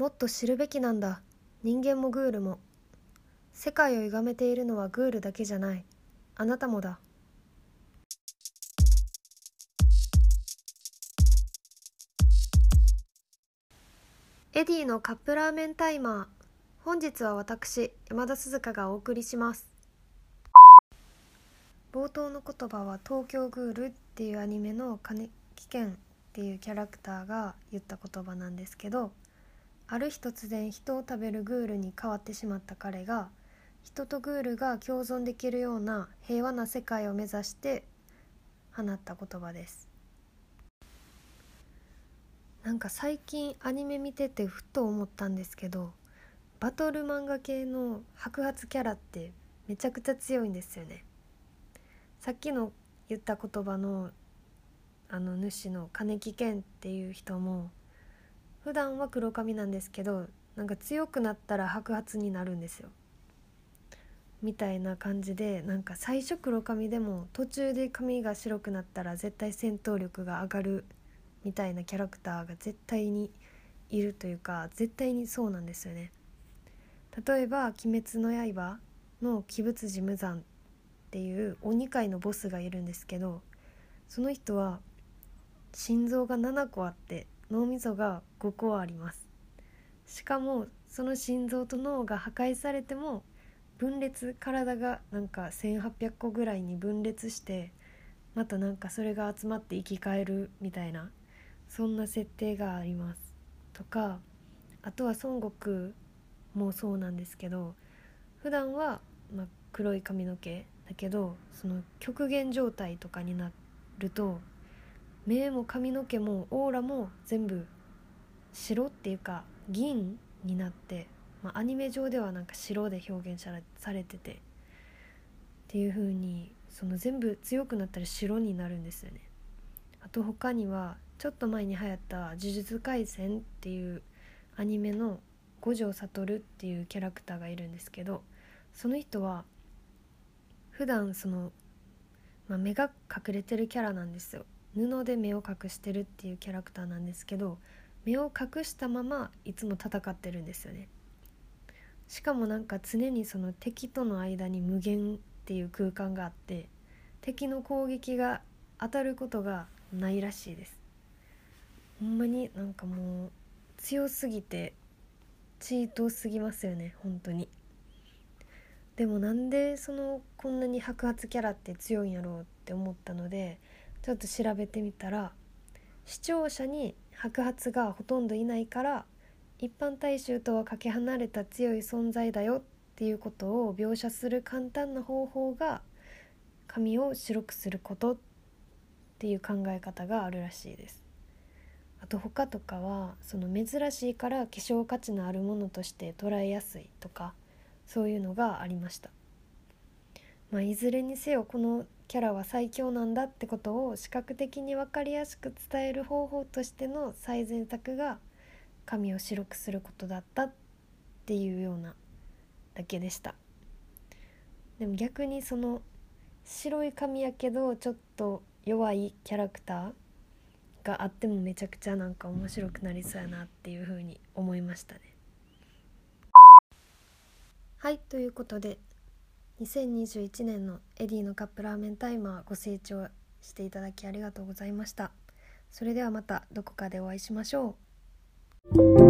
もっと知るべきなんだ。人間もグールも。世界を歪めているのはグールだけじゃない。あなたもだ。エディのカップラーメンタイマー。本日は私山田鈴香がお送りします。冒頭の言葉は「東京グール」っていうアニメの金木健っていうキャラクターが言った言葉なんですけどある日突然人を食べるグールに変わってしまった彼が人とグールが共存できるような平和な世界を目指して放った言葉です。なんか最近アニメ見ててふと思ったんですけどバトル漫画系の白髪キャラってめちゃくちゃ強いんですよね。さっきの言った言葉のあの主の金木健っていう人も普段は黒髪なんですけどなんか強くなったら白髪になるんですよみたいな感じでなんか最初黒髪でも途中で髪が白くなったら絶対戦闘力が上がるみたいなキャラクターが絶対にいるというか絶対にそうなんですよね。例えば「鬼滅の刃」の鬼物寺無惨っていう鬼界のボスがいるんですけどその人は心臓が7個あって脳みそが5個あります。しかもその心臓と脳が破壊されても分裂体がなんか1800個ぐらいに分裂してまたなんかそれが集まって生き返るみたいなそんな設定があります。とかあとは孫悟空もそうなんですけど普段はま黒い髪の毛だけどその極限状態とかになると目も髪の毛もオーラも全部白っていうか銀になって、まあ、アニメ上ではなんか白で表現されててっていう風にその全部強くなったら白になるんですよね。あと他にはちょっと前に流行った「呪術廻戦」っていうアニメの五条悟っていうキャラクターがいるんですけどその人は普段その、まあ、目が隠れてるキャラなんですよ布で目を隠してるっていうキャラクターなんですけど目を隠したままいつも戦ってるんですよね。しかもなんか常にその敵との間に無限っていう空間があって敵の攻撃が当たることがないらしいです。ほんまになんかもう強すぎてチートすぎますよね本当に。でもなんでそのこんなに白髪キャラって強いんやろうって思ったのでちょっと調べてみたら視聴者に白髪がほとんどいないから一般大衆とはかけ離れた強い存在だよっていうことを描写する簡単な方法が髪を白くすることっていう考え方があるらしいです。あと他とかはその珍しいから希少価値のあるものとして捉えやすいとかそういうのがありました。まあ、いずれにせよこのキャラは最強なんだってことを視覚的に分かりやすく伝える方法としての最善策が髪を白くすることだったっていうようなだけでした。でも逆にその白い髪やけどちょっと弱いキャラクターがあってもめちゃくちゃなんか面白くなりそうやなっていうふうに思いましたね。はいということで2021年のエディのカップラーメンタイマーご清聴していただきありがとうございました。それではまたどこかでお会いしましょう。